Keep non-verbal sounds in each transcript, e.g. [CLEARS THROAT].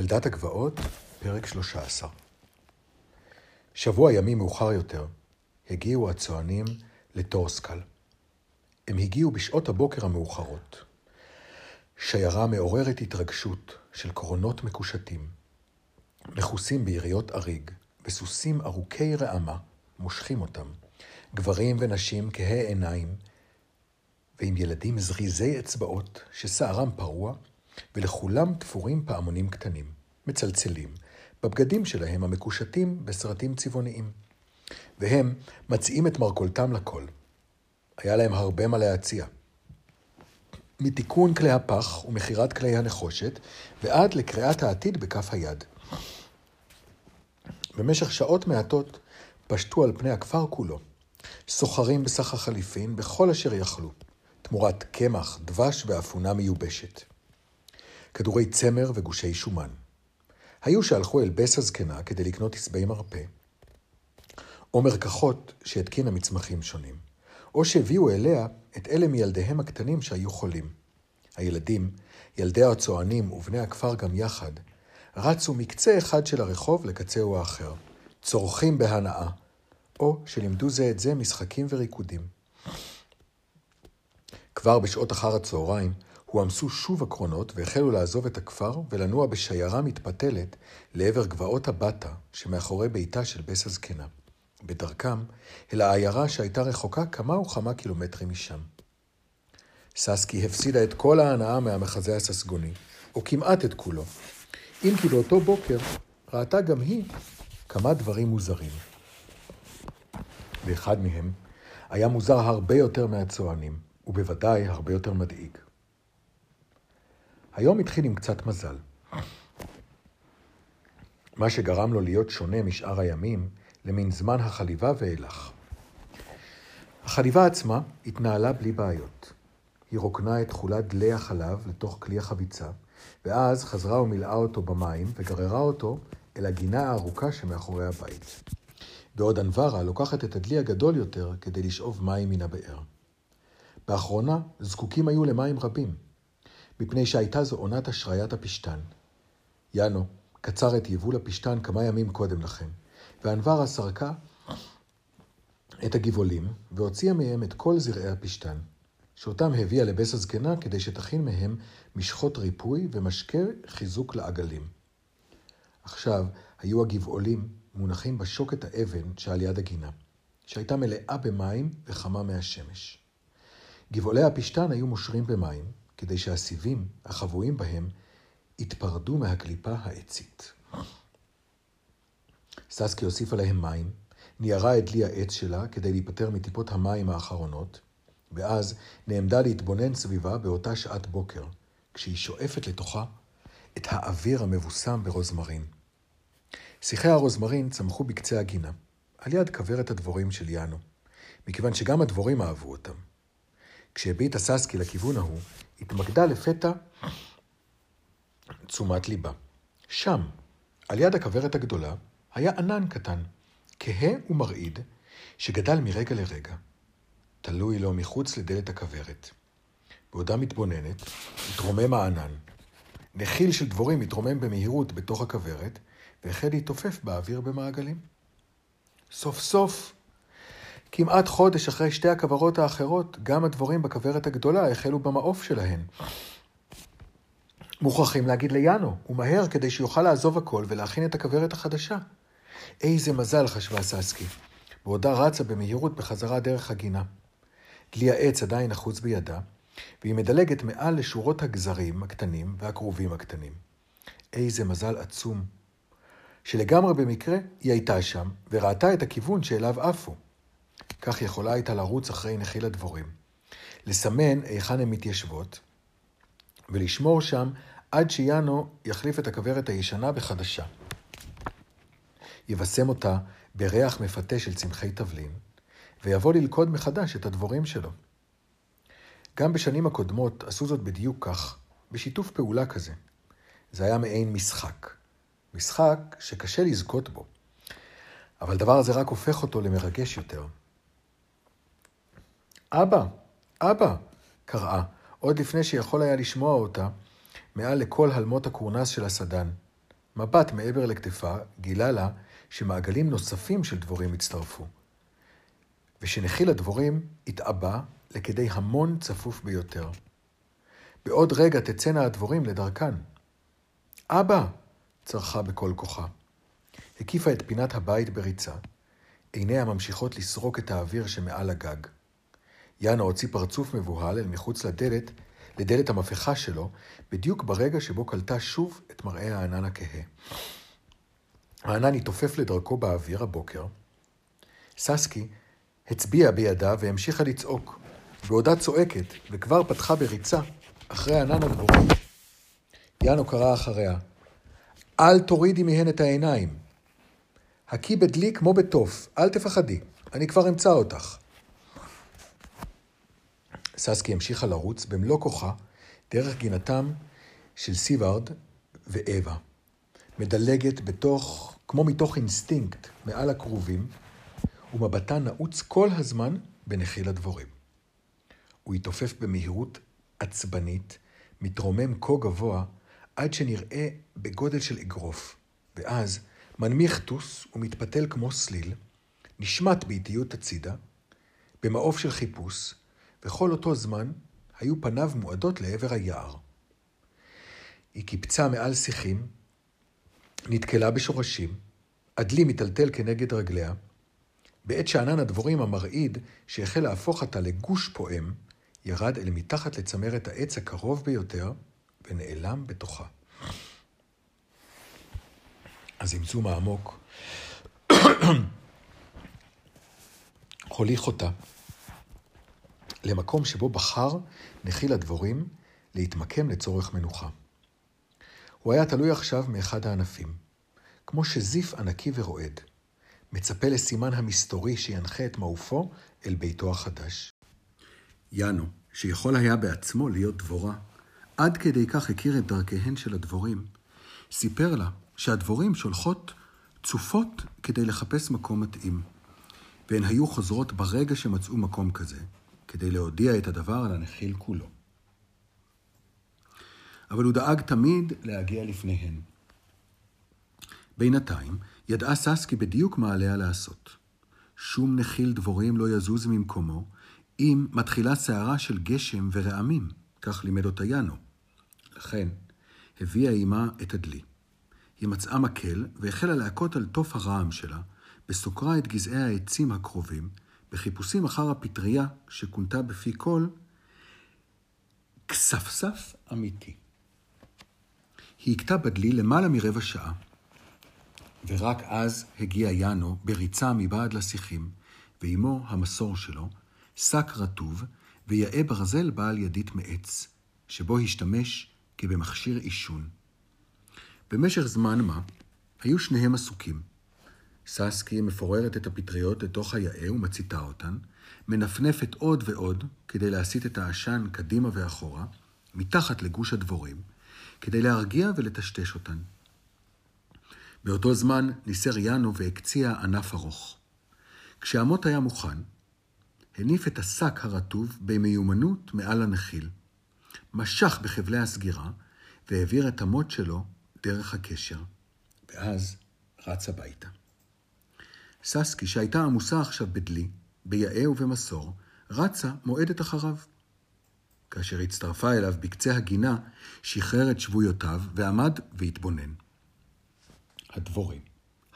ילדת הגבעות, פרק 13. שבוע ימים מאוחר יותר, הגיעו הצוענים לטורסקל. הם הגיעו בשעות הבוקר המאוחרות. שיירה מעוררת התרגשות של קרונות מקושטים, מכוסים ביריות אריג, וסוסים ארוכי רעמה מושכים אותם, גברים ונשים כהי עיניים, ועם ילדים זריזי אצבעות ששערם פרוע, ולכולם תפורים פעמונים קטנים, מצלצלים, בבגדים שלהם המקושטים בסרטים צבעוניים. והם מציעים את מרכולתם לכל. היה להם הרבה מה להציע. מתיקון כלי הפח ומכירת כלי הנחושת, ועד לקריאת העתיד בכף היד. במשך שעות מעטות פשטו על פני הכפר כולו, סוחרים בסך החליפין בכל אשר יכלו, תמורת קמח, דבש ואפונה מיובשת. כדורי צמר וגושי שומן. היו שהלכו אל בס הזקנה כדי לקנות עשבי מרפא, או מרקחות שהתקינה מצמחים שונים, או שהביאו אליה את אלה מילדיהם הקטנים שהיו חולים. הילדים, ילדי הצוענים ובני הכפר גם יחד, רצו מקצה אחד של הרחוב לקצהו האחר, צורכים בהנאה, או שלימדו זה את זה משחקים וריקודים. כבר בשעות אחר הצהריים הועמסו שוב הקרונות והחלו לעזוב את הכפר ולנוע בשיירה מתפתלת לעבר גבעות הבטה שמאחורי ביתה של בס הזקנה. בדרכם אל העיירה שהייתה רחוקה כמה וכמה קילומטרים משם. ססקי הפסידה את כל ההנאה מהמחזה הססגוני, או כמעט את כולו, אם כי באותו בוקר ראתה גם היא כמה דברים מוזרים. ואחד מהם היה מוזר הרבה יותר מהצוענים, ובוודאי הרבה יותר מדאיג. היום התחיל עם קצת מזל. מה שגרם לו להיות שונה משאר הימים, למין זמן החליבה ואילך. החליבה עצמה התנהלה בלי בעיות. היא רוקנה את תכולת דלי החלב לתוך כלי החביצה, ואז חזרה ומילאה אותו במים וגררה אותו אל הגינה הארוכה שמאחורי הבית. בעוד אנברה לוקחת את הדלי הגדול יותר כדי לשאוב מים מן הבאר. באחרונה זקוקים היו למים רבים, מפני שהייתה זו עונת השריית הפשתן. יאנו קצר את יבול הפשתן כמה ימים קודם לכן, ואנברה סרקה את הגבעולים והוציאה מהם את כל זרעי הפשתן, שאותם הביאה לבס הזקנה כדי שתכין מהם משחות ריפוי ומשקה חיזוק לעגלים. עכשיו היו הגבעולים מונחים בשוקת האבן שעל יד הגינה, שהייתה מלאה במים וחמה מהשמש. גבעולי הפשתן היו מושרים במים, כדי שהסיבים החבויים בהם יתפרדו מהקליפה העצית. ססקי הוסיפה להם מים, ניירה את דלי העץ שלה כדי להיפטר מטיפות המים האחרונות, ואז נעמדה להתבונן סביבה באותה שעת בוקר, כשהיא שואפת לתוכה את האוויר המבוסם ברוזמרין. שיחי הרוזמרין צמחו בקצה הגינה, על יד כוורת הדבורים של יאנו, מכיוון שגם הדבורים אהבו אותם. כשהביטה ססקי לכיוון ההוא, התמקדה לפתע תשומת ליבה. שם, על יד הכוורת הגדולה, היה ענן קטן, כהה ומרעיד, שגדל מרגע לרגע, תלוי לו מחוץ לדלת הכוורת. בעודה מתבוננת, התרומם הענן. נחיל של דבורים התרומם במהירות בתוך הכוורת, והחל להתעופף באוויר במעגלים. סוף סוף, כמעט חודש אחרי שתי הכוורות האחרות, גם הדבורים בכוורת הגדולה החלו במעוף שלהן. מוכרחים להגיד ליאנו, ומהר, כדי שיוכל לעזוב הכל ולהכין את הכוורת החדשה. איזה מזל, חשבה ססקי, בעודה רצה במהירות בחזרה דרך הגינה. דלי העץ עדיין נחוץ בידה, והיא מדלגת מעל לשורות הגזרים הקטנים והכרובים הקטנים. איזה מזל עצום. שלגמרי במקרה היא הייתה שם, וראתה את הכיוון שאליו עפו. כך יכולה הייתה לרוץ אחרי נחיל הדבורים. לסמן היכן הן מתיישבות, ולשמור שם עד שיאנו יחליף את הכוורת הישנה בחדשה. יבשם אותה בריח מפתה של צמחי תבלין, ויבוא ללכוד מחדש את הדבורים שלו. גם בשנים הקודמות עשו זאת בדיוק כך, בשיתוף פעולה כזה. זה היה מעין משחק. משחק שקשה לזכות בו, אבל הדבר הזה רק הופך אותו למרגש יותר. אבא, אבא, קראה, עוד לפני שיכול היה לשמוע אותה, מעל לכל הלמות הקורנס של הסדן. מבט מעבר לכתפה גילה לה שמעגלים נוספים של דבורים הצטרפו, ושנחיל הדבורים התעבה לכדי המון צפוף ביותר. בעוד רגע תצאנה הדבורים לדרכן. אבא! צרחה בכל כוחה. הקיפה את פינת הבית בריצה, עיניה ממשיכות לסרוק את האוויר שמעל הגג. יאנה הוציא פרצוף מבוהל אל מחוץ לדלת, לדלת המפכה שלו, בדיוק ברגע שבו קלטה שוב את מראה הענן הכהה. הענן התעופף לדרכו באוויר הבוקר. ססקי הצביעה בידה והמשיכה לצעוק. בעודה צועקת, וכבר פתחה בריצה, אחרי ענן הדבורים. יאנו קרא אחריה, אל תורידי מהן את העיניים. הכי בדלי כמו בתוף, אל תפחדי, אני כבר אמצא אותך. ססקי המשיכה לרוץ במלוא כוחה דרך גינתם של סיווארד ואווה, מדלגת בתוך, כמו מתוך אינסטינקט, מעל הכרובים, ומבטה נעוץ כל הזמן בנחיל הדבורים. הוא התעופף במהירות עצבנית, מתרומם כה גבוה, עד שנראה בגודל של אגרוף, ואז מנמיך טוס ומתפתל כמו סליל, נשמט באיטיות הצידה, במעוף של חיפוש, וכל אותו זמן היו פניו מועדות לעבר היער. היא קיפצה מעל שיחים, נתקלה בשורשים, הדלי מיטלטל כנגד רגליה, בעת שענן הדבורים המרעיד, שהחל להפוך אותה לגוש פועם, ירד אל מתחת לצמרת העץ הקרוב ביותר, ונעלם בתוכה. הזמזום העמוק [COUGHS] הוליך אותה למקום שבו בחר נחיל הדבורים להתמקם לצורך מנוחה. הוא היה תלוי עכשיו מאחד הענפים, כמו שזיף ענקי ורועד, מצפה לסימן המסתורי שינחה את מעופו אל ביתו החדש. יאנו, שיכול היה בעצמו להיות דבורה, עד כדי כך הכיר את דרכיהן של הדבורים, סיפר לה שהדבורים שולחות צופות כדי לחפש מקום מתאים, והן היו חוזרות ברגע שמצאו מקום כזה, כדי להודיע את הדבר על הנחיל כולו. אבל הוא דאג תמיד להגיע לפניהן. בינתיים ידעה ססקי בדיוק מה עליה לעשות. שום נחיל דבורים לא יזוז ממקומו, אם מתחילה סערה של גשם ורעמים, כך לימד אותה יאנו. לכן, הביאה עימה את הדלי. היא מצאה מקל והחלה להכות על תוף הרעם שלה, בסוקרה את גזעי העצים הקרובים, בחיפושים אחר הפטריה שכונתה בפי כל כספסף אמיתי. היא הכתה בדלי למעלה מרבע שעה, ורק אז הגיע יאנו בריצה מבעד לשיחים, ועמו המסור שלו, שק רטוב ויאה ברזל בעל ידית מעץ, שבו השתמש כבמכשיר עישון. במשך זמן מה, היו שניהם עסוקים. ססקי מפוררת את הפטריות לתוך היאה ומציתה אותן, מנפנפת עוד ועוד כדי להסיט את העשן קדימה ואחורה, מתחת לגוש הדבורים, כדי להרגיע ולטשטש אותן. באותו זמן ניסר יאנו והקציע ענף ארוך. כשהמוט היה מוכן, הניף את השק הרטוב במיומנות מעל הנחיל, משך בחבלי הסגירה והעביר את המוט שלו דרך הקשר, ואז רץ הביתה. ססקי, שהייתה עמוסה עכשיו בדלי, ביאה ובמסור, רצה מועדת אחריו. כאשר הצטרפה אליו בקצה הגינה, שחרר את שבויותיו ועמד והתבונן. הדבורים,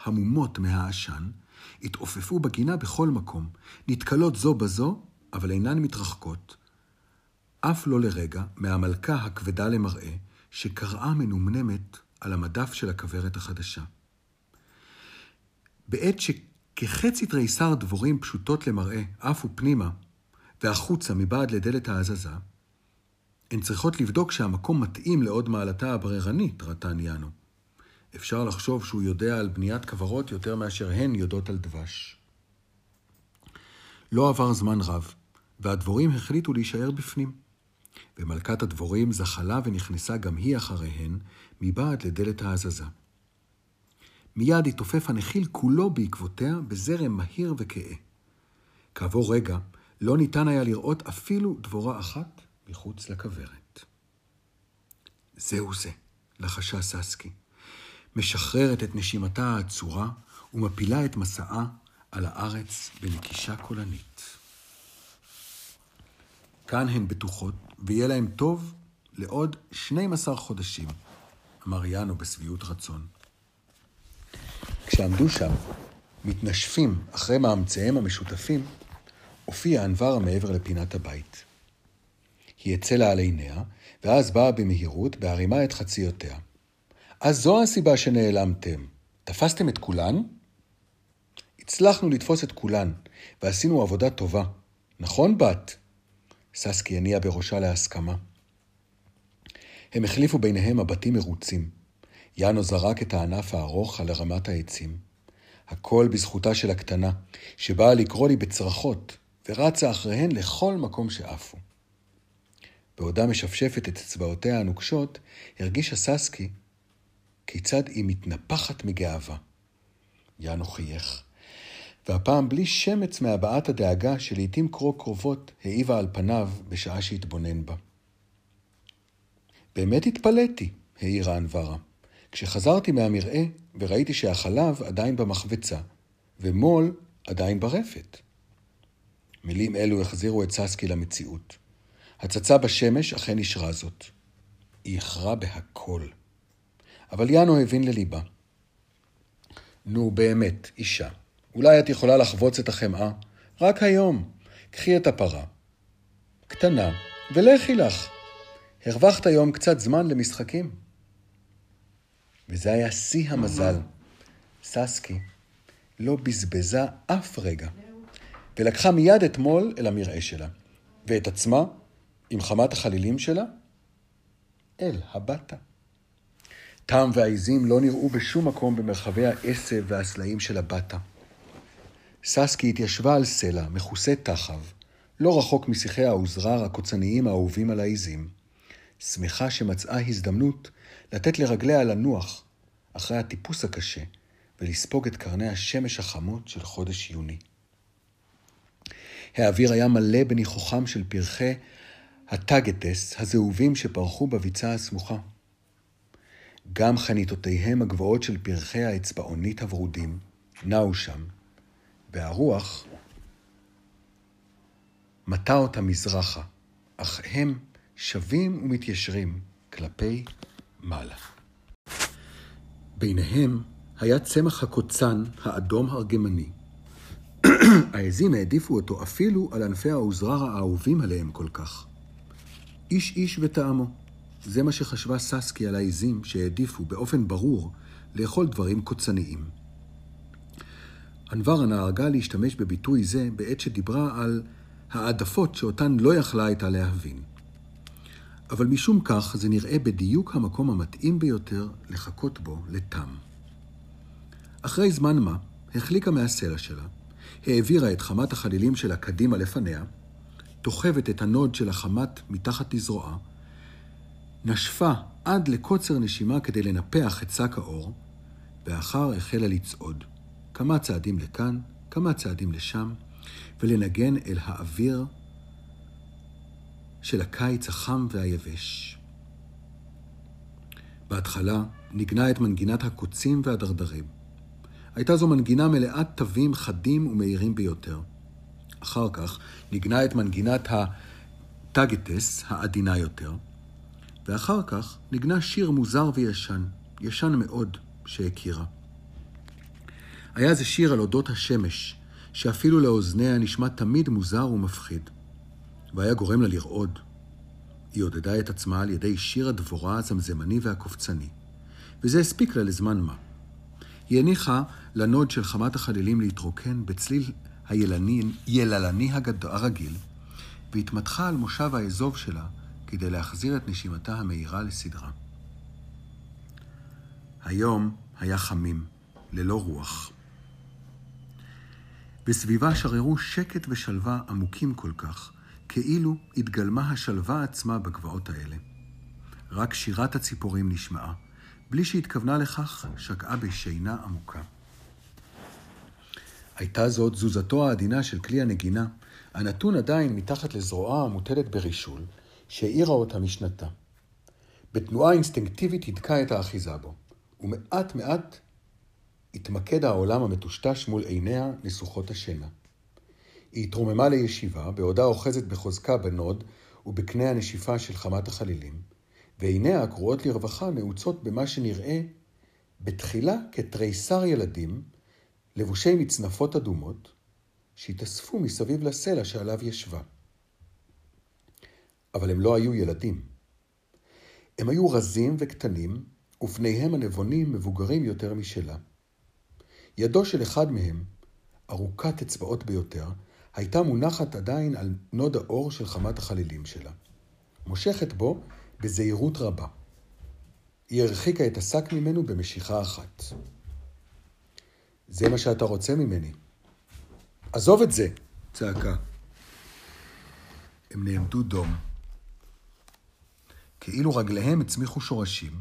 המומות מהעשן, התעופפו בגינה בכל מקום, נתקלות זו בזו, אבל אינן מתרחקות. אף לא לרגע מהמלכה הכבדה למראה, שקראה מנומנמת על המדף של הכוורת החדשה. בעת שכחצי תריסר דבורים פשוטות למראה עפו פנימה והחוצה מבעד לדלת ההזזה, הן צריכות לבדוק שהמקום מתאים לעוד מעלתה הבררנית, רטן יאנו. אפשר לחשוב שהוא יודע על בניית כוורות יותר מאשר הן יודעות על דבש. לא עבר זמן רב, והדבורים החליטו להישאר בפנים. ומלכת הדבורים זחלה ונכנסה גם היא אחריהן, מבעד לדלת ההזזה. מיד התעופף הנחיל כולו בעקבותיה בזרם מהיר וכהה. כעבור רגע, לא ניתן היה לראות אפילו דבורה אחת מחוץ לכוורת. זהו זה, לחשה ססקי. משחררת את נשימתה העצורה ומפילה את מסעה על הארץ בנקישה קולנית. כאן הן בטוחות, ויהיה להן טוב לעוד 12 חודשים, אמר יאנו בשביעות רצון. כשעמדו שם, מתנשפים אחרי מאמציהם המשותפים, הופיע אנברה מעבר לפינת הבית. היא הצלה על עיניה, ואז באה במהירות בהרימה את חציותיה. אז זו הסיבה שנעלמתם. תפסתם את כולן? הצלחנו לתפוס את כולן, ועשינו עבודה טובה. נכון, בת? ססקי הניע בראשה להסכמה. הם החליפו ביניהם מבטים מרוצים. יאנו זרק את הענף הארוך על רמת העצים. הכל בזכותה של הקטנה, שבאה לקרוא לי בצרחות, ורצה אחריהן לכל מקום שעפו. בעודה משפשפת את אצבעותיה הנוקשות, הרגישה ססקי כיצד היא מתנפחת מגאווה. יאנו חייך, והפעם בלי שמץ מהבעת הדאגה שלעיתים קרוא קרובות העיבה על פניו בשעה שהתבונן בה. באמת התפלאתי, העירה אנברה. כשחזרתי מהמרעה וראיתי שהחלב עדיין במחבצה, ומו"ל עדיין ברפת. מילים אלו החזירו את ססקי למציאות. הצצה בשמש אכן אישרה זאת. היא איחרה בהכל. אבל יאנו הבין לליבה. נו, באמת, אישה, אולי את יכולה לחבוץ את החמאה? רק היום. קחי את הפרה. קטנה, ולכי לך. הרווחת היום קצת זמן למשחקים. וזה היה שיא המזל. ססקי לא בזבזה אף רגע, ולקחה מיד את מו"ל אל המרעה שלה, ואת עצמה, עם חמת החלילים שלה, אל הבטה. טעם והעיזים לא נראו בשום מקום במרחבי העשב והסלעים של הבטה. ססקי התיישבה על סלע, מכוסה תחב, לא רחוק משיחי האוזרר הקוצניים האהובים על העיזים. שמחה שמצאה הזדמנות לתת לרגליה לנוח אחרי הטיפוס הקשה ולספוג את קרני השמש החמות של חודש יוני. האוויר היה מלא בניחוחם של פרחי הטאגטס הזהובים שפרחו בביצה הסמוכה. גם חניתותיהם הגבוהות של פרחי האצבעונית הוורודים נעו שם, והרוח מטה אותה מזרחה, אך הם שבים ומתיישרים כלפי מעלה. ביניהם היה צמח הקוצן האדום הרגמני. העזים העדיפו אותו אפילו על ענפי העוזרר האהובים עליהם כל כך. איש איש וטעמו. זה מה שחשבה ססקי על העזים שהעדיפו באופן ברור לאכול דברים קוצניים. אנברה נהגה להשתמש בביטוי זה בעת שדיברה על העדפות שאותן לא יכלה הייתה להבין. אבל משום כך זה נראה בדיוק המקום המתאים ביותר לחכות בו לתם. אחרי זמן מה, החליקה מהסלע שלה, העבירה את חמת החלילים שלה קדימה לפניה, תוחבת את הנוד של החמת מתחת לזרועה, נשפה עד לקוצר נשימה כדי לנפח את שק העור, ואחר החלה לצעוד, כמה צעדים לכאן, כמה צעדים לשם, ולנגן אל האוויר של הקיץ החם והיבש. בהתחלה ניגנה את מנגינת הקוצים והדרדרים. הייתה זו מנגינה מלאת תווים חדים ומהירים ביותר. אחר כך ניגנה את מנגינת הטאגטס העדינה יותר, ואחר כך ניגנה שיר מוזר וישן, ישן מאוד, שהכירה. היה זה שיר על אודות השמש, שאפילו לאוזניה נשמע תמיד מוזר ומפחיד. והיה גורם לה לרעוד. היא עודדה את עצמה על ידי שיר הדבורה הזמזמני והקופצני, וזה הספיק לה לזמן מה. היא הניחה לנוד של חמת החלילים להתרוקן בצליל היללני. הרגיל, והתמתחה על מושב האזוב שלה כדי להחזיר את נשימתה המהירה לסדרה. היום היה חמים, ללא רוח. בסביבה שררו שקט ושלווה עמוקים כל כך, כאילו התגלמה השלווה עצמה בגבעות האלה. רק שירת הציפורים נשמעה, בלי שהתכוונה לכך, שקעה בשינה עמוקה. הייתה זאת תזוזתו העדינה של כלי הנגינה, הנתון עדיין מתחת לזרועה המוטלת ברישול, שהאירה אותה משנתה. בתנועה אינסטינקטיבית הידקה את האחיזה בו, ומעט מעט התמקד העולם המטושטש מול עיניה נסוכות השינה. היא התרוממה לישיבה, בעודה אוחזת בחוזקה בנוד ובקנה הנשיפה של חמת החלילים, ועיניה, הקרואות לרווחה, נעוצות במה שנראה בתחילה כתריסר ילדים, לבושי מצנפות אדומות, שהתאספו מסביב לסלע שעליו ישבה. אבל הם לא היו ילדים. הם היו רזים וקטנים, ופניהם הנבונים מבוגרים יותר משלה. ידו של אחד מהם, ארוכת אצבעות ביותר, הייתה מונחת עדיין על נוד האור של חמת החלילים שלה. מושכת בו בזהירות רבה. היא הרחיקה את השק ממנו במשיכה אחת. זה מה שאתה רוצה ממני. עזוב את זה! צעקה. הם נעמדו דום. כאילו רגליהם הצמיחו שורשים,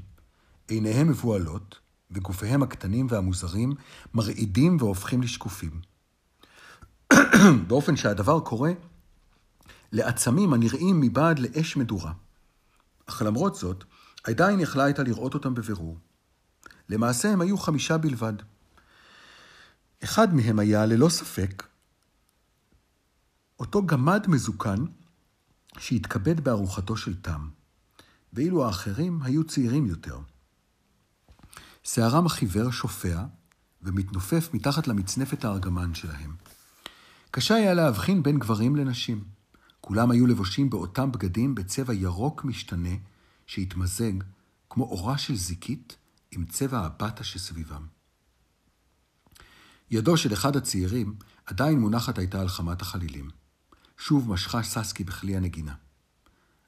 עיניהם מבוהלות, וגופיהם הקטנים והמוזרים מרעידים והופכים לשקופים. [CLEARS THROAT] באופן שהדבר קורה לעצמים הנראים מבעד לאש מדורה. אך למרות זאת, עדיין יכלה הייתה לראות אותם בבירור. למעשה הם היו חמישה בלבד. אחד מהם היה, ללא ספק, אותו גמד מזוקן שהתכבד בארוחתו של תם, ואילו האחרים היו צעירים יותר. שערם החיוור שופע ומתנופף מתחת למצנפת הארגמן שלהם. קשה היה להבחין בין גברים לנשים. כולם היו לבושים באותם בגדים בצבע ירוק משתנה, שהתמזג, כמו אורה של זיקית, עם צבע הפתה שסביבם. ידו של אחד הצעירים עדיין מונחת הייתה על חמת החלילים. שוב משכה ססקי בכלי הנגינה.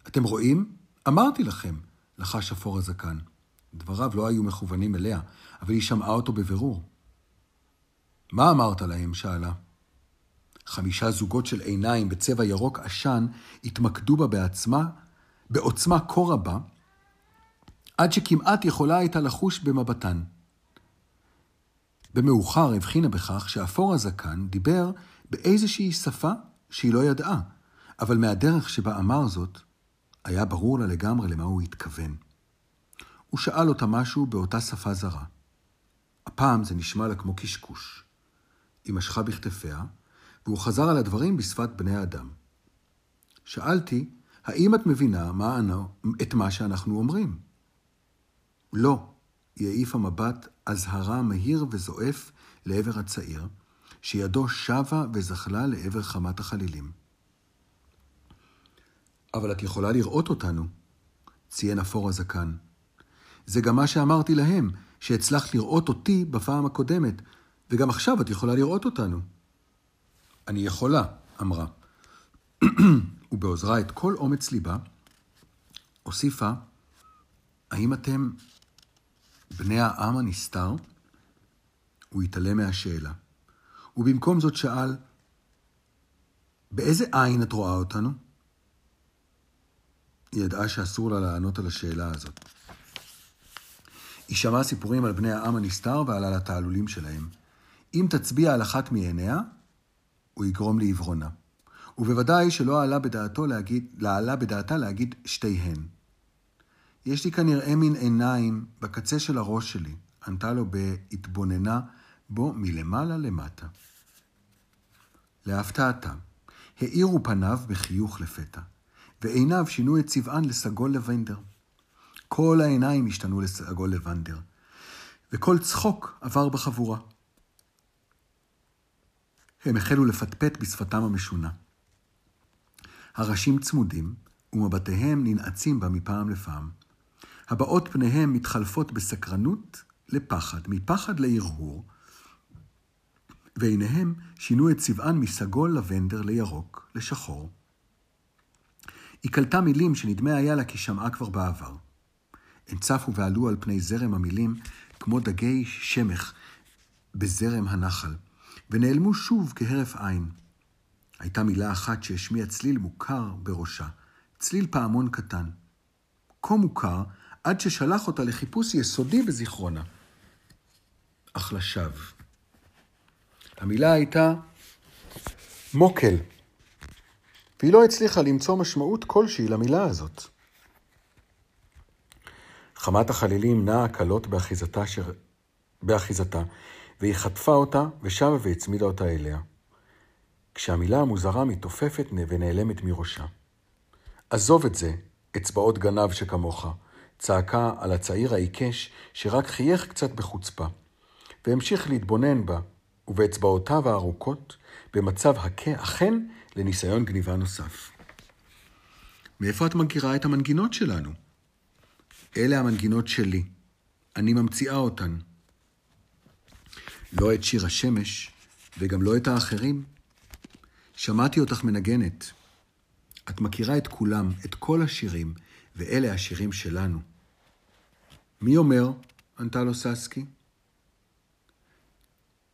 אתם רואים? אמרתי לכם, לחש אפור הזקן. דבריו לא היו מכוונים אליה, אבל היא שמעה אותו בבירור. מה אמרת להם? שאלה. חמישה זוגות של עיניים בצבע ירוק עשן התמקדו בה בעצמה, בעוצמה כה רבה, עד שכמעט יכולה הייתה לחוש במבטן. במאוחר הבחינה בכך שאפור הזקן דיבר באיזושהי שפה שהיא לא ידעה, אבל מהדרך שבה אמר זאת, היה ברור לה לגמרי למה הוא התכוון. הוא שאל אותה משהו באותה שפה זרה. הפעם זה נשמע לה כמו קשקוש. היא משכה בכתפיה, והוא חזר על הדברים בשפת בני אדם. שאלתי, האם את מבינה מה אנו, את מה שאנחנו אומרים? לא, היא העיפה מבט אזהרה מהיר וזועף לעבר הצעיר, שידו שבה וזחלה לעבר חמת החלילים. אבל את יכולה לראות אותנו, ציין אפור הזקן. זה גם מה שאמרתי להם, שהצלחת לראות אותי בפעם הקודמת, וגם עכשיו את יכולה לראות אותנו. אני יכולה, אמרה. ובעוזרה את כל אומץ ליבה, הוסיפה, האם אתם בני העם הנסתר? הוא התעלם מהשאלה. ובמקום זאת שאל, באיזה עין את רואה אותנו? היא ידעה שאסור לה לענות על השאלה הזאת. היא שמעה סיפורים על בני העם הנסתר ועל התעלולים שלהם. אם תצביע על אחת מעיניה, הוא יגרום לעברונה. ובוודאי שלא עלה בדעתו להגיד, עלה בדעתה להגיד שתיהן. יש לי כנראה מין עיניים בקצה של הראש שלי, ענתה לו בהתבוננה בו מלמעלה למטה. להפתעתה, האירו פניו בחיוך לפתע, ועיניו שינו את צבען לסגול לבנדר. כל העיניים השתנו לסגול לבנדר, וכל צחוק עבר בחבורה. הם החלו לפטפט בשפתם המשונה. הראשים צמודים, ומבטיהם ננעצים בה מפעם לפעם. הבעות פניהם מתחלפות בסקרנות לפחד, מפחד להרהור, ועיניהם שינו את צבען מסגול לבנדר לירוק, לשחור. היא קלטה מילים שנדמה היה לה כי שמעה כבר בעבר. הן צפו ועלו על פני זרם המילים כמו דגי שמך בזרם הנחל, ונעלמו שוב כהרף עין. הייתה מילה אחת שהשמיע צליל מוכר בראשה, צליל פעמון קטן. כה מוכר, עד ששלח אותה לחיפוש יסודי בזיכרונה. אך לשווא. המילה הייתה מוקל, והיא לא הצליחה למצוא משמעות כלשהי למילה הזאת. חמת החלילים נעה קלות באחיזתה, ש... באחיזתה, והיא חטפה אותה ושבה והצמידה אותה אליה. כשהמילה המוזרה מתעופפת ונעלמת מראשה. עזוב את זה, אצבעות גנב שכמוך, צעקה על הצעיר העיקש שרק חייך קצת בחוצפה, והמשיך להתבונן בה, ובאצבעותיו הארוכות, במצב הכה אכן לניסיון גניבה נוסף. מאיפה את מכירה את המנגינות שלנו? אלה המנגינות שלי. אני ממציאה אותן. לא את שיר השמש, וגם לא את האחרים. שמעתי אותך מנגנת. את מכירה את כולם, את כל השירים, ואלה השירים שלנו. מי אומר? ענתה לו ססקי.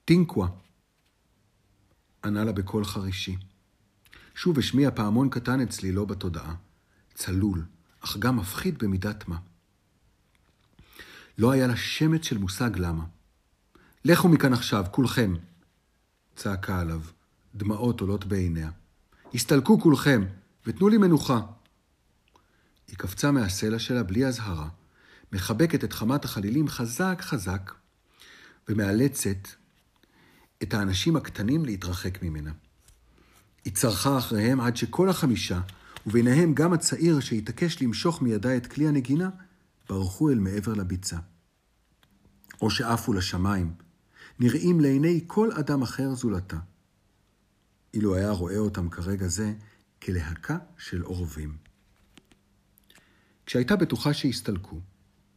טינקווה, ענה לה בקול חרישי. שוב השמיע פעמון קטן אצלי לא בתודעה, צלול, אך גם מפחיד במידת מה. לא היה לה שמץ של מושג למה. לכו מכאן עכשיו, כולכם, צעקה עליו, דמעות עולות בעיניה. הסתלקו כולכם, ותנו לי מנוחה. היא קפצה מהסלע שלה בלי אזהרה, מחבקת את חמת החלילים חזק חזק, ומאלצת את האנשים הקטנים להתרחק ממנה. היא צרחה אחריהם עד שכל החמישה, וביניהם גם הצעיר שהתעקש למשוך מידה את כלי הנגינה, ברחו אל מעבר לביצה. או שעפו לשמיים, נראים לעיני כל אדם אחר זולתה. אילו היה רואה אותם כרגע זה כלהקה של עורבים. כשהייתה בטוחה שהסתלקו,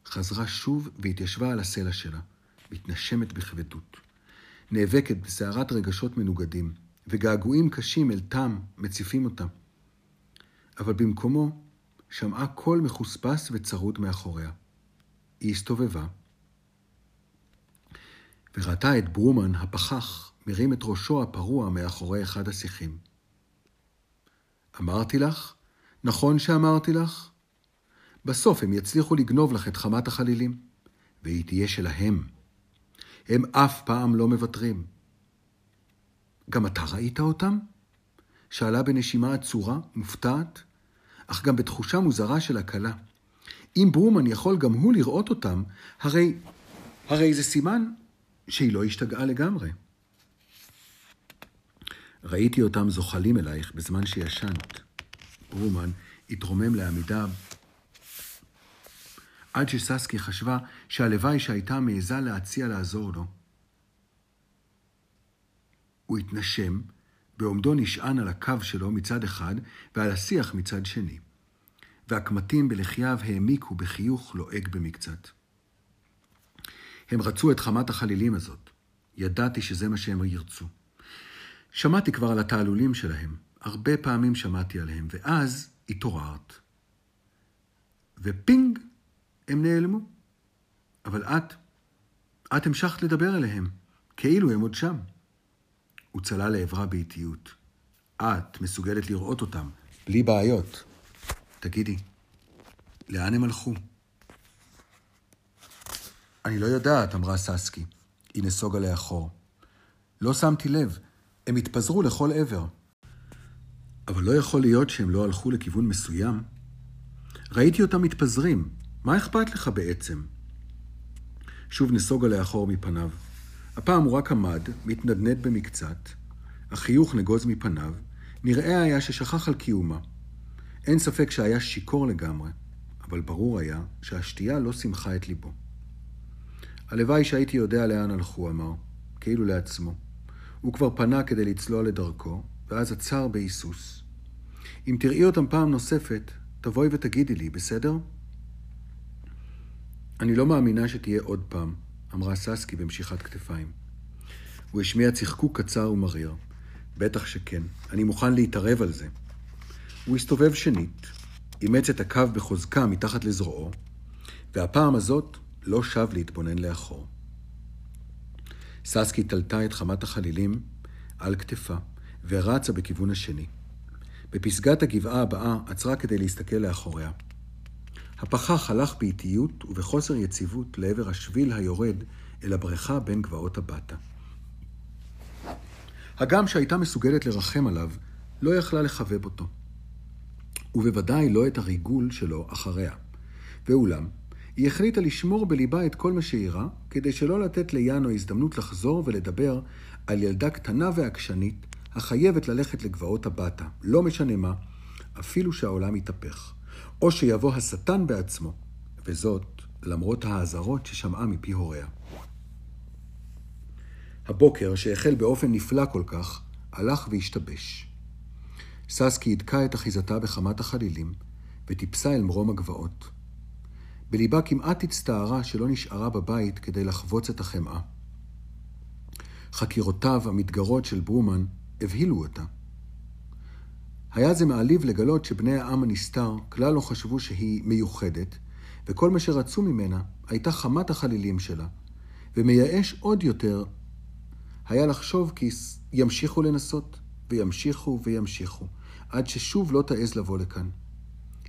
חזרה שוב והתיישבה על הסלע שלה, מתנשמת בכבדות. נאבקת בסערת רגשות מנוגדים, וגעגועים קשים אל תם מציפים אותה. אבל במקומו שמעה קול מחוספס וצרוד מאחוריה. היא הסתובבה, וראתה את ברומן הפחח מרים את ראשו הפרוע מאחורי אחד השיחים. אמרתי לך? נכון שאמרתי לך? בסוף הם יצליחו לגנוב לך את חמת החלילים, והיא תהיה שלהם. הם אף פעם לא מוותרים. גם אתה ראית אותם? שאלה בנשימה עצורה, מופתעת, אך גם בתחושה מוזרה של הקלה. אם ברומן יכול גם הוא לראות אותם, הרי, הרי זה סימן שהיא לא השתגעה לגמרי. ראיתי אותם זוחלים אלייך בזמן שישנת. ברומן התרומם לעמידה עד שססקי חשבה שהלוואי שהייתה מעיזה להציע לעזור לו. הוא התנשם, בעומדו נשען על הקו שלו מצד אחד ועל השיח מצד שני, והקמטים בלחייו העמיקו בחיוך לועג במקצת. הם רצו את חמת החלילים הזאת. ידעתי שזה מה שהם ירצו. שמעתי כבר על התעלולים שלהם, הרבה פעמים שמעתי עליהם, ואז התעוררת. ופינג, הם נעלמו. אבל את, את המשכת לדבר אליהם, כאילו הם עוד שם. הוא צלל לעברה באיטיות. את מסוגלת לראות אותם, בלי בעיות. תגידי, לאן הם הלכו? אני לא יודעת, אמרה ססקי. היא נסוגה לאחור. לא שמתי לב, הם התפזרו לכל עבר. אבל לא יכול להיות שהם לא הלכו לכיוון מסוים. ראיתי אותם מתפזרים, מה אכפת לך בעצם? שוב נסוגה לאחור מפניו. הפעם הוא רק עמד, מתנדנד במקצת, החיוך נגוז מפניו, נראה היה ששכח על קיומה. אין ספק שהיה שיכור לגמרי, אבל ברור היה שהשתייה לא שמחה את ליבו. הלוואי שהייתי יודע לאן הלכו, אמר, כאילו לעצמו. הוא כבר פנה כדי לצלול לדרכו, ואז עצר בהיסוס. אם תראי אותם פעם נוספת, תבואי ותגידי לי, בסדר? אני לא מאמינה שתהיה עוד פעם, אמרה ססקי במשיכת כתפיים. הוא השמיע צחקוק קצר ומריר. בטח שכן, אני מוכן להתערב על זה. הוא הסתובב שנית, אימץ את הקו בחוזקה מתחת לזרועו, והפעם הזאת לא שב להתבונן לאחור. ססקי תלתה את חמת החלילים על כתפה, ורצה בכיוון השני. בפסגת הגבעה הבאה עצרה כדי להסתכל לאחוריה. הפחח הלך באיטיות ובחוסר יציבות לעבר השביל היורד אל הבריכה בין גבעות הבטה. הגם שהייתה מסוגלת לרחם עליו, לא יכלה לחבב אותו. ובוודאי לא את הריגול שלו אחריה. ואולם, היא החליטה לשמור בליבה את כל מה שאירע, כדי שלא לתת ליאנו הזדמנות לחזור ולדבר על ילדה קטנה ועקשנית, החייבת ללכת לגבעות הבטה, לא משנה מה, אפילו שהעולם יתהפך. או שיבוא השטן בעצמו, וזאת למרות האזהרות ששמעה מפי הוריה. הבוקר, שהחל באופן נפלא כל כך, הלך והשתבש. ססקי הדקה את אחיזתה בחמת החלילים, וטיפסה אל מרום הגבעות. בליבה כמעט הצטערה שלא נשארה בבית כדי לחבוץ את החמאה. חקירותיו המתגרות של ברומן הבהילו אותה. היה זה מעליב לגלות שבני העם הנסתר כלל לא חשבו שהיא מיוחדת, וכל מה שרצו ממנה הייתה חמת החלילים שלה, ומייאש עוד יותר היה לחשוב כי ימשיכו לנסות, וימשיכו וימשיכו, עד ששוב לא תעז לבוא לכאן.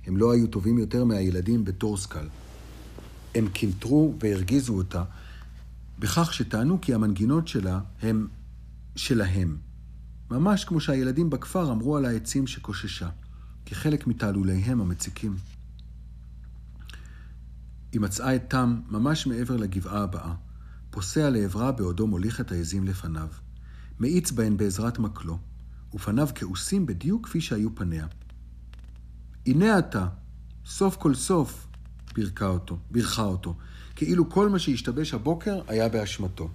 הם לא היו טובים יותר מהילדים בטורסקל. הם קינטרו והרגיזו אותה בכך שטענו כי המנגינות שלה הם שלהם. ממש כמו שהילדים בכפר אמרו על העצים שקוששה, כחלק מתעלוליהם המציקים. היא מצאה את תם ממש מעבר לגבעה הבאה, פוסע לעברה בעודו מוליך את העזים לפניו. מאיץ בהן בעזרת מקלו, ופניו כעוסים בדיוק כפי שהיו פניה. הנה אתה, סוף כל סוף, בירכה אותו, בירכה אותו, כאילו כל מה שהשתבש הבוקר היה באשמתו.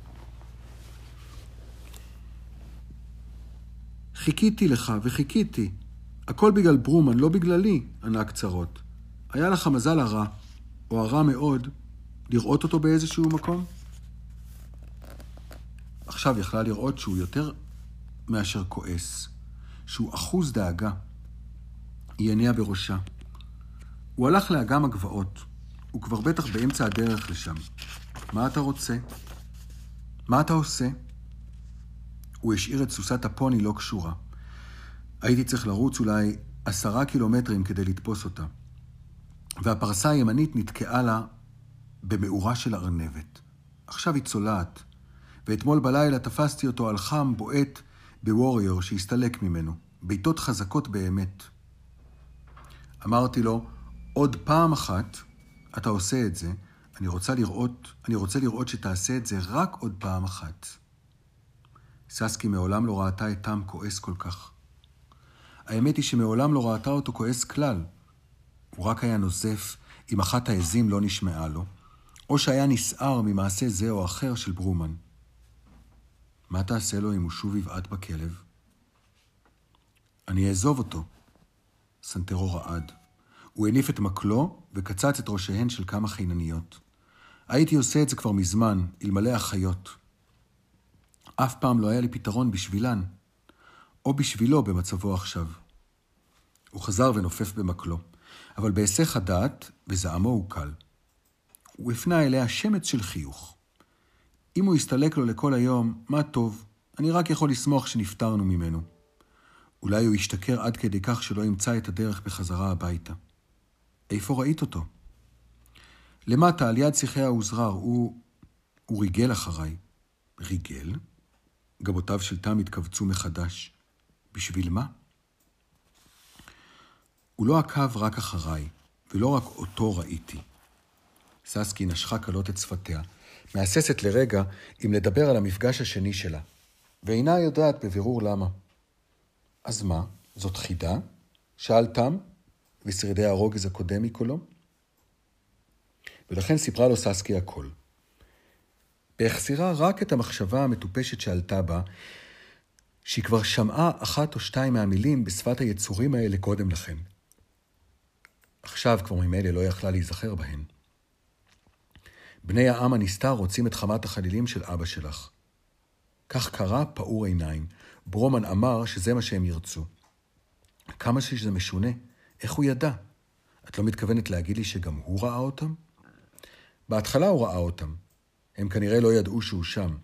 חיכיתי לך וחיכיתי. הכל בגלל ברומן, לא בגללי, ענה קצרות. היה לך מזל הרע, או הרע מאוד, לראות אותו באיזשהו מקום? עכשיו יכלה לראות שהוא יותר מאשר כועס, שהוא אחוז דאגה. היא הניעה בראשה. הוא הלך לאגם הגבעות. הוא כבר בטח באמצע הדרך לשם. מה אתה רוצה? מה אתה עושה? הוא השאיר את סוסת הפוני לא קשורה. הייתי צריך לרוץ אולי עשרה קילומטרים כדי לתפוס אותה. והפרסה הימנית נתקעה לה במאורה של ארנבת. עכשיו היא צולעת, ואתמול בלילה תפסתי אותו על חם בועט בווריור שהסתלק ממנו, בעיטות חזקות באמת. אמרתי לו, עוד פעם אחת אתה עושה את זה, אני רוצה לראות, אני רוצה לראות שתעשה את זה רק עוד פעם אחת. ססקי מעולם לא ראתה את תם כועס כל כך. האמת היא שמעולם לא ראתה אותו כועס כלל. הוא רק היה נוזף אם אחת העזים לא נשמעה לו, או שהיה נסער ממעשה זה או אחר של ברומן. מה תעשה לו אם הוא שוב יבעט בכלב? אני אעזוב אותו. סנטרו רעד. הוא הניף את מקלו וקצץ את ראשיהן של כמה חינניות. הייתי עושה את זה כבר מזמן, אלמלא החיות. אף פעם לא היה לי פתרון בשבילן, או בשבילו במצבו עכשיו. הוא חזר ונופף במקלו, אבל בהיסח הדעת, וזעמו הוא קל. הוא הפנה אליה שמץ של חיוך. אם הוא יסתלק לו לכל היום, מה טוב, אני רק יכול לשמוח שנפטרנו ממנו. אולי הוא ישתכר עד כדי כך שלא ימצא את הדרך בחזרה הביתה. איפה ראית אותו? למטה, על יד שיחי האוזרר, הוא... הוא ריגל אחריי. ריגל? גבותיו של תם התכווצו מחדש. בשביל מה? הוא לא עקב רק אחריי, ולא רק אותו ראיתי. ססקי נשכה כלות את שפתיה, מהססת לרגע אם לדבר על המפגש השני שלה, ואינה יודעת בבירור למה. אז מה, זאת חידה? שאל תם, ושרידי הרוגז הקודם מקולו. ולכן סיפרה לו ססקי הכל. והחסירה רק את המחשבה המטופשת שעלתה בה, שהיא כבר שמעה אחת או שתיים מהמילים בשפת היצורים האלה קודם לכן. עכשיו כבר ממילא לא יכלה להיזכר בהן. בני העם הנסתר רוצים את חמת החלילים של אבא שלך. כך קרה פעור עיניים. ברומן אמר שזה מה שהם ירצו. כמה שזה משונה, איך הוא ידע? את לא מתכוונת להגיד לי שגם הוא ראה אותם? בהתחלה הוא ראה אותם. הם כנראה לא ידעו שהוא שם.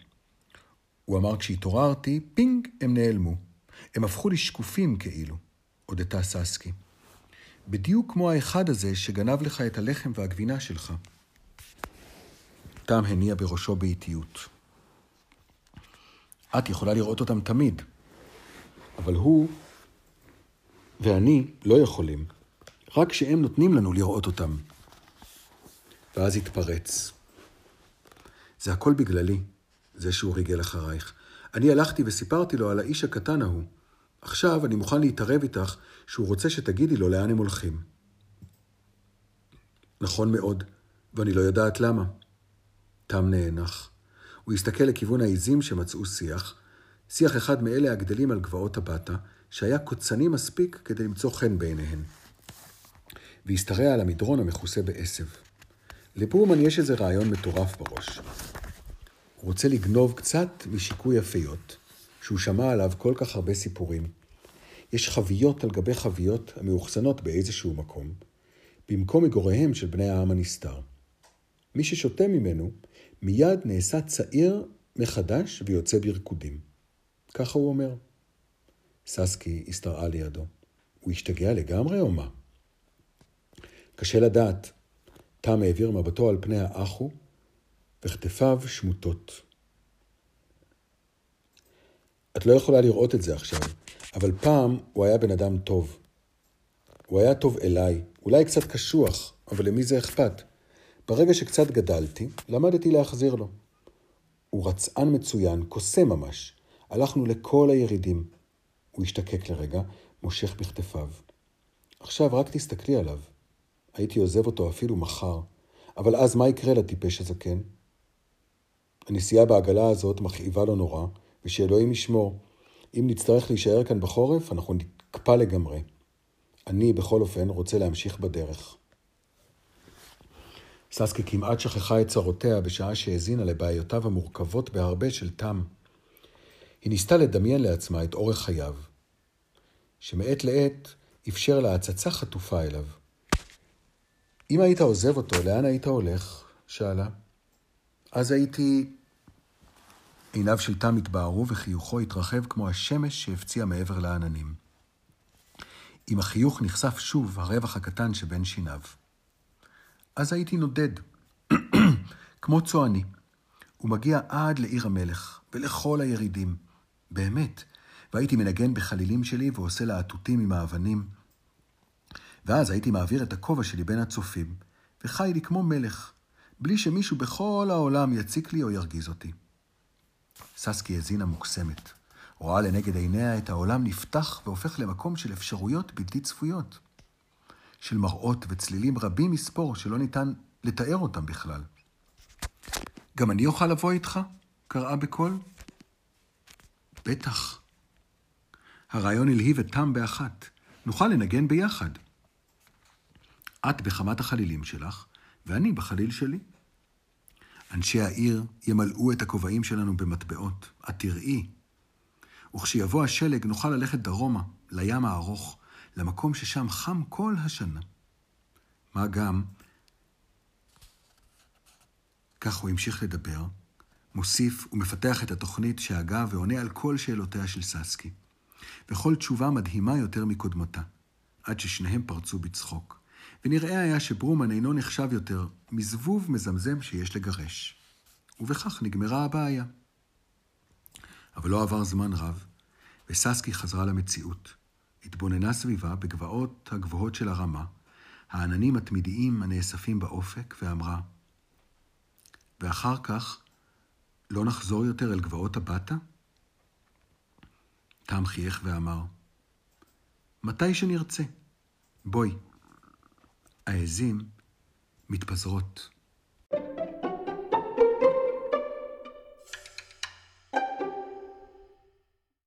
הוא אמר כשהתעוררתי, פינג, הם נעלמו. הם הפכו לי שקופים כאילו, הודתה ססקי. בדיוק כמו האחד הזה שגנב לך את הלחם והגבינה שלך. תם הניע בראשו באיטיות. את יכולה לראות אותם תמיד, אבל הוא ואני לא יכולים, רק כשהם נותנים לנו לראות אותם. ואז התפרץ. זה הכל בגללי, זה שהוא ריגל אחרייך. אני הלכתי וסיפרתי לו על האיש הקטן ההוא. עכשיו אני מוכן להתערב איתך שהוא רוצה שתגידי לו לאן הם הולכים. נכון מאוד, ואני לא יודעת למה. תם נאנח. הוא הסתכל לכיוון העיזים שמצאו שיח, שיח אחד מאלה הגדלים על גבעות הבטה, שהיה קוצני מספיק כדי למצוא חן בעיניהן. והשתרע על המדרון המכוסה בעשב. לפורמן יש איזה רעיון מטורף בראש. הוא רוצה לגנוב קצת משיקוי הפיות, שהוא שמע עליו כל כך הרבה סיפורים. יש חביות על גבי חביות המאוחסנות באיזשהו מקום, במקום מגוריהם של בני העם הנסתר. מי ששותה ממנו, מיד נעשה צעיר מחדש ויוצא בריקודים. ככה הוא אומר. ססקי הסתרעה לידו. הוא השתגע לגמרי או מה? קשה לדעת. תם העביר מבטו על פני האחו, וכתפיו שמוטות. את לא יכולה לראות את זה עכשיו, אבל פעם הוא היה בן אדם טוב. הוא היה טוב אליי, אולי קצת קשוח, אבל למי זה אכפת? ברגע שקצת גדלתי, למדתי להחזיר לו. הוא רצען מצוין, קוסם ממש. הלכנו לכל הירידים. הוא השתקק לרגע, מושך בכתפיו. עכשיו רק תסתכלי עליו. הייתי עוזב אותו אפילו מחר. אבל אז מה יקרה לטיפש הזקן? הנסיעה בעגלה הזאת מכאיבה לו נורא, ושאלוהים ישמור. אם נצטרך להישאר כאן בחורף, אנחנו נקפא לגמרי. אני, בכל אופן, רוצה להמשיך בדרך. ססקי כמעט שכחה את צרותיה בשעה שהאזינה לבעיותיו המורכבות בהרבה של תם. היא ניסתה לדמיין לעצמה את אורך חייו, שמעת לעת אפשר לה הצצה חטופה אליו. אם היית עוזב אותו, לאן היית הולך? שאלה. אז הייתי... עיניו של תם התבהרו וחיוכו התרחב כמו השמש שהפציע מעבר לעננים. עם החיוך נחשף שוב הרווח הקטן שבין שיניו. אז הייתי נודד, [CLEARS THROAT] כמו צועני. הוא מגיע עד לעיר המלך, ולכל הירידים. באמת. והייתי מנגן בחלילים שלי ועושה להטוטים עם האבנים. ואז הייתי מעביר את הכובע שלי בין הצופים, וחי לי כמו מלך, בלי שמישהו בכל העולם יציק לי או ירגיז אותי. ססקי האזינה מוקסמת. רואה לנגד עיניה את העולם נפתח והופך למקום של אפשרויות בלתי צפויות. של מראות וצלילים רבים מספור שלא ניתן לתאר אותם בכלל. גם אני אוכל לבוא איתך? קראה בקול. בטח. הרעיון הלהיב את תם באחת. נוכל לנגן ביחד. את בחמת החלילים שלך, ואני בחליל שלי. אנשי העיר ימלאו את הכובעים שלנו במטבעות. את תראי. וכשיבוא השלג נוכל ללכת דרומה, לים הארוך, למקום ששם חם כל השנה. מה גם, כך הוא המשיך לדבר, מוסיף ומפתח את התוכנית שהגה ועונה על כל שאלותיה של ססקי. וכל תשובה מדהימה יותר מקודמתה, עד ששניהם פרצו בצחוק. ונראה היה שברומן אינו נחשב יותר מזבוב מזמזם שיש לגרש. ובכך נגמרה הבעיה. אבל לא עבר זמן רב, וססקי חזרה למציאות. התבוננה סביבה בגבעות הגבוהות של הרמה, העננים התמידיים הנאספים באופק, ואמרה, ואחר כך לא נחזור יותר אל גבעות הבטה? תם חייך ואמר, מתי שנרצה, בואי. העזים מתפזרות.